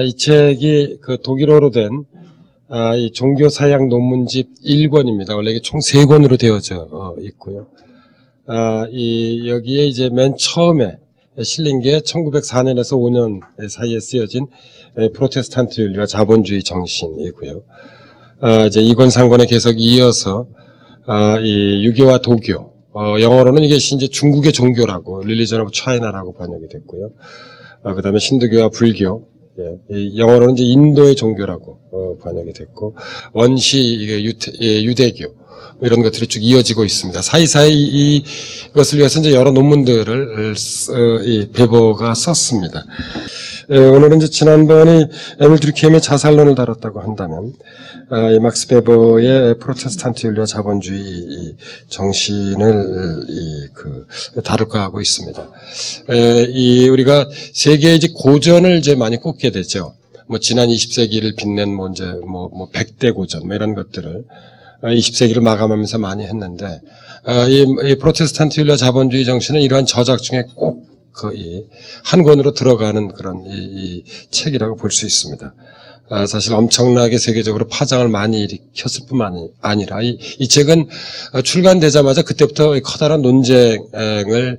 아, 이 책이 그 독일어로 된 아, 이 종교 사양 논문집 1권입니다. 원래 이게 총 3권으로 되어져 어, 있고요. 아, 이 여기에 이제 맨 처음에 실린 게 1904년에서 5년 사이에 쓰여진 에, 프로테스탄트 윤리와 자본주의 정신이고요. 아, 이제 이권 상권에 계속 이어서 아, 이 유교와 도교, 어, 영어로는 이게 이제 중국의 종교라고 Religion of China라고 번역이 됐고요. 아, 그 다음에 힌두교와 불교, 예, 이 영어로는 이제 인도의 종교라고 어, 번역이 됐고 원시 유태, 예, 유대교 뭐 이런 것들이 쭉 이어지고 있습니다. 사이사이 이- 이것을 위해서 이제 여러 논문들을 쓰- 어, 이 베버가 썼습니다. 예, 오늘은 이제 지난번에 에밀 뒤르켐의 자살론을 다뤘다고 한다면 막스 베버의 프로테스탄트 윤리와 자본주의 이 정신을 이, 그, 다룰까 하고 있습니다. 에, 이 우리가 세계의 이제 고전을 이제 많이 꼽게 되죠. 뭐 지난 20세기를 빛낸 뭐 이제 뭐, 뭐 100대 고전 뭐 이런 것들을 20세기를 마감하면서 많이 했는데 아, 이, 이 프로테스탄트 윤리와 자본주의 정신은 이러한 저작 중에 꼭 거의 한 권으로 들어가는 그런 이, 이 책이라고 볼 수 있습니다. 아, 사실 엄청나게 세계적으로 파장을 많이 일으켰을 뿐만 아니라 이, 이 책은 어, 출간되자마자 그때부터 이 커다란 논쟁을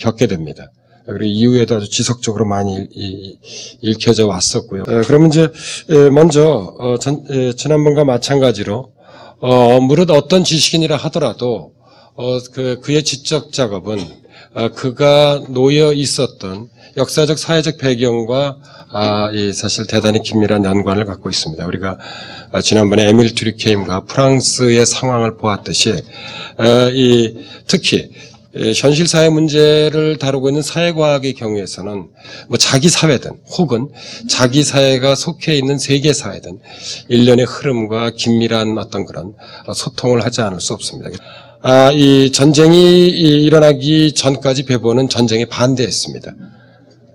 겪게 됩니다. 그리고 이후에도 아주 지속적으로 많이 읽혀져 왔었고요. 어, 그러면 이제 에, 먼저 어, 전- 에, 지난번과 마찬가지로 어, 무릇 어떤 지식인이라 하더라도 어, 그, 그의 지적 작업은 어, 그가 놓여 있었던 역사적 사회적 배경과 아, 이 사실 대단히 긴밀한 연관을 갖고 있습니다. 우리가 아, 지난번에 에밀 듀리케임과 프랑스의 상황을 보았듯이 특히 에, 현실 사회 문제를 다루고 있는 사회과학의 경우에서는 뭐 자기 사회든 혹은 자기 사회가 속해 있는 세계 사회든 일련의 흐름과 긴밀한 어떤 그런 어, 소통을 하지 않을 수 없습니다. 아, 이 전쟁이 이- 일어나기 전까지 베보는 전쟁에 반대했습니다.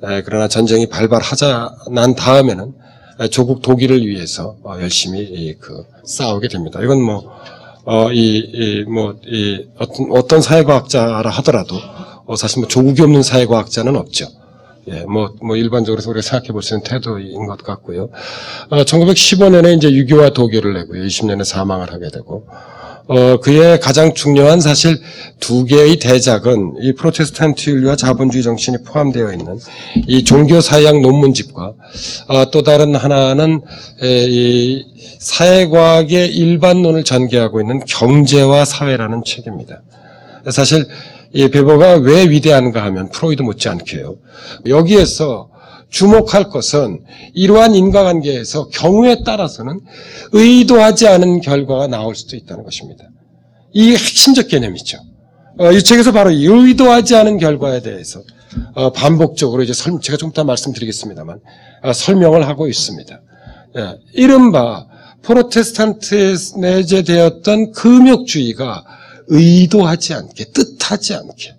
에, 그러나 전쟁이 발발하자 난 다음에는 에, 조국 독일을 위해서 어, 열심히 이, 그 싸우게 됩니다. 이건 뭐, 어, 이, 이, 뭐, 이, 어떤, 어떤 사회과학자라 하더라도, 어, 사실 뭐 조국이 없는 사회과학자는 없죠. 예, 뭐, 뭐, 일반적으로 우리가 생각해 볼 수 있는 태도인 것 같고요. 어, 1915년에 이제 유교와 도교를 내고요. 20년에 사망을 하게 되고, 어, 그의 가장 중요한 사실 두 개의 대작은 이 프로테스탄트 윤리와 자본주의 정신이 포함되어 있는 이 종교 사양 논문집과 어, 또 다른 하나는 에, 이 사회과학의 일반론을 전개하고 있는 경제와 사회라는 책입니다. 사실 이 베버가 왜 위대한가 하면 프로이드 못지않게요. 여기에서 주목할 것은 이러한 인과관계에서 경우에 따라서는 의도하지 않은 결과가 나올 수도 있다는 것입니다. 이게 핵심적 개념이죠. 어, 이 책에서 바로 이 의도하지 않은 결과에 대해서 어, 반복적으로 이제 설, 제가 좀 이따 말씀드리겠습니다만 어, 설명을 하고 있습니다. 예, 이른바 프로테스탄트에 내재되었던 금욕주의가 의도하지 않게 뜻하지 않게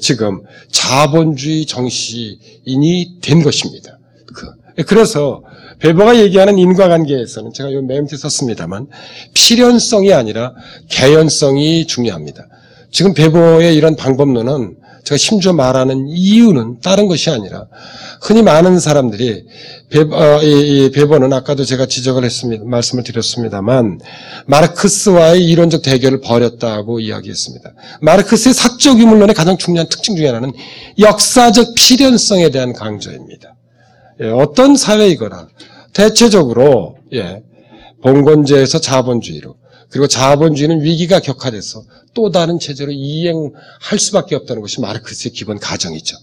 지금 자본주의 정신이 된 것입니다. 그, 그래서 베버가 얘기하는 인과관계에서는 제가 요 메모에 썼습니다만 필연성이 아니라 개연성이 중요합니다. 지금 베버의 이런 방법론은 제가 심지어 말하는 이유는 다른 것이 아니라 흔히 많은 사람들이 베버, 어, 베버는 아까도 제가 지적을 했습니다. 말씀을 드렸습니다만 마르크스와의 이론적 대결을 벌였다고 이야기했습니다. 마르크스의 사적 유물론의 가장 중요한 특징 중에 하나는 역사적 필연성에 대한 강조입니다. 예, 어떤 사회이거나 대체적으로 예, 봉건제에서 자본주의로 그리고 자본주의는 위기가 격화돼서 또 다른 체제로 이행할 수밖에 없다는 것이 마르크스의 기본 가정이죠.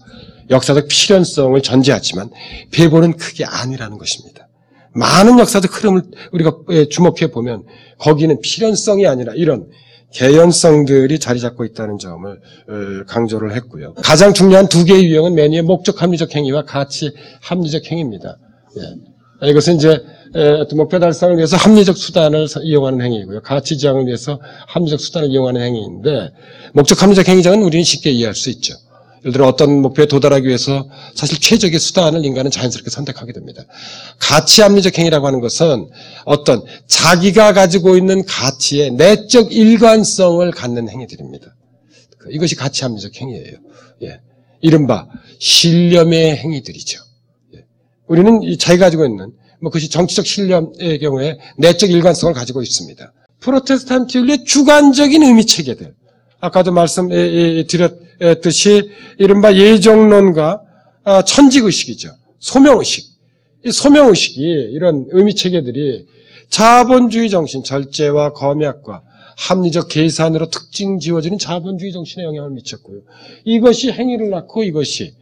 역사적 필연성을 전제하지만 배보는 그게 아니라는 것입니다. 많은 역사적 흐름을 우리가 예, 주목해 보면 거기는 필연성이 아니라 이런 개연성들이 자리 잡고 있다는 점을 어, 강조를 했고요. 가장 중요한 두 개의 유형은 맨 위에 목적 합리적 행위와 가치 합리적 행위입니다. 예. 이것은 이제 목표 달성을 위해서 합리적 수단을 사- 이용하는 행위이고요. 가치 지향을 위해서 합리적 수단을 이용하는 행위인데 목적 합리적 행위자는 우리는 쉽게 이해할 수 있죠. 예를 들어 어떤 목표에 도달하기 위해서 사실 최적의 수단을 인간은 자연스럽게 선택하게 됩니다. 가치 합리적 행위라고 하는 것은 어떤 자기가 가지고 있는 가치의 내적 일관성을 갖는 행위들입니다. 그, 이것이 가치 합리적 행위예요. 예. 이른바 신념의 행위들이죠. 예. 우리는 이 자기가 가지고 있는 뭐 그것이 정치적 신념의 경우에 내적 일관성을 가지고 있습니다. 프로테스탄트 윤리의 주관적인 의미 체계들. 아까도 말씀드렸듯이 이른바 예정론과 아, 천직의식이죠. 소명의식. 이 소명의식이 이런 의미 체계들이 자본주의 정신, 절제와 검약과 합리적 계산으로 특징 지어지는 자본주의 정신에 영향을 미쳤고요. 이것이 행위를 낳고 이것이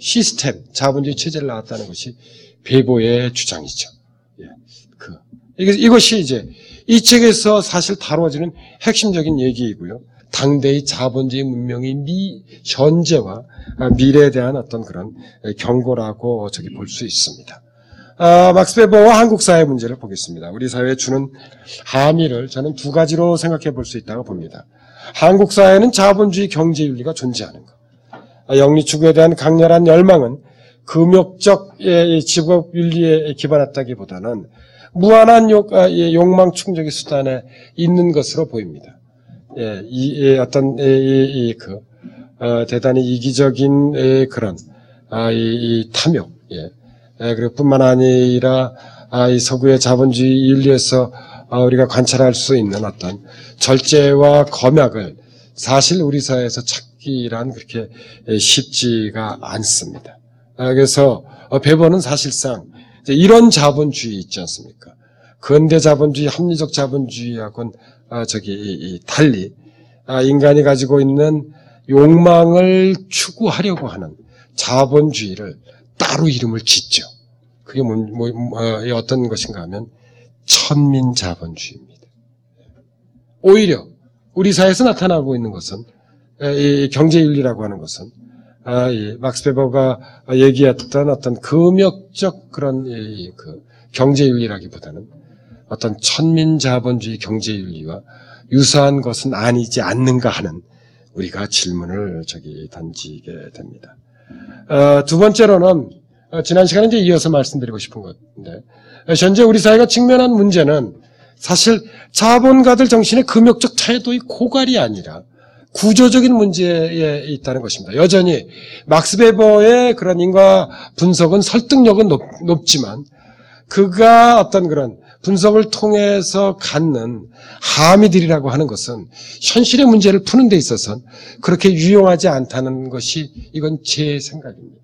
시스템, 자본주의 체제를 낳았다는 것이 베보의 주장이죠. 예, 그 이것- 이것이 이제 이 책에서 사실 다뤄지는 핵심적인 얘기이고요. 당대의 자본주의 문명의 미, 현재와 아, 미래에 대한 어떤 그런 경고라고 저기 볼 수 있습니다. 아, 막스 베버와 한국 사회 문제를 보겠습니다. 우리 사회에 주는 함의를 저는 두 가지로 생각해 볼 수 있다고 봅니다. 한국 사회는 자본주의 경제 윤리가 존재하는 것. 아, 영리 추구에 대한 강렬한 열망은 금욕적 예, 직업 윤리에 기반했다기보다는 무한한 욕, 아, 예, 욕망 충족의 수단에 있는 것으로 보입니다. 예, 이, 예, 어떤 예, 이, 이, 그 어, 대단히 이기적인 예, 그런 아, 이, 이 탐욕, 예, 예, 그리고 뿐만 아니라 아, 이 서구의 자본주의 윤리에서 아, 우리가 관찰할 수 있는 어떤 절제와 검약을 사실 우리 사회에서 찾 기란 그렇게 예, 쉽지가 않습니다. 아, 그래서 어, 베버는 사실상 이런 자본주의 있지 않습니까? 근대 자본주의, 합리적 자본주의하고는 아, 저기 달리 아, 인간이 가지고 있는 욕망을 추구하려고 하는 자본주의를 따로 이름을 짓죠. 그게 뭐, 뭐, 어떤 것인가 하면 천민 자본주의입니다. 오히려 우리 사회에서 나타나고 있는 것은 에, 이 경제윤리라고 하는 것은 아, 이 막스 베버가 얘기했던 어떤 금욕적 그런 이, 그 경제윤리라기보다는 어떤 천민 자본주의 경제윤리와 유사한 것은 아니지 않는가 하는 우리가 질문을 저기 던지게 됩니다. 어, 두 번째로는 어, 지난 시간에 이제 이어서 말씀드리고 싶은 건데 어, 현재 우리 사회가 직면한 문제는 사실 자본가들 정신의 금욕적 태도의 고갈이 아니라 구조적인 문제에 있다는 것입니다. 여전히 막스 베버의 그런 인과 분석은 설득력은 높, 높지만 그가 어떤 그런 분석을 통해서 갖는 함의들이라고 하는 것은 현실의 문제를 푸는 데 있어서는 그렇게 유용하지 않다는 것이 이건 제 생각입니다.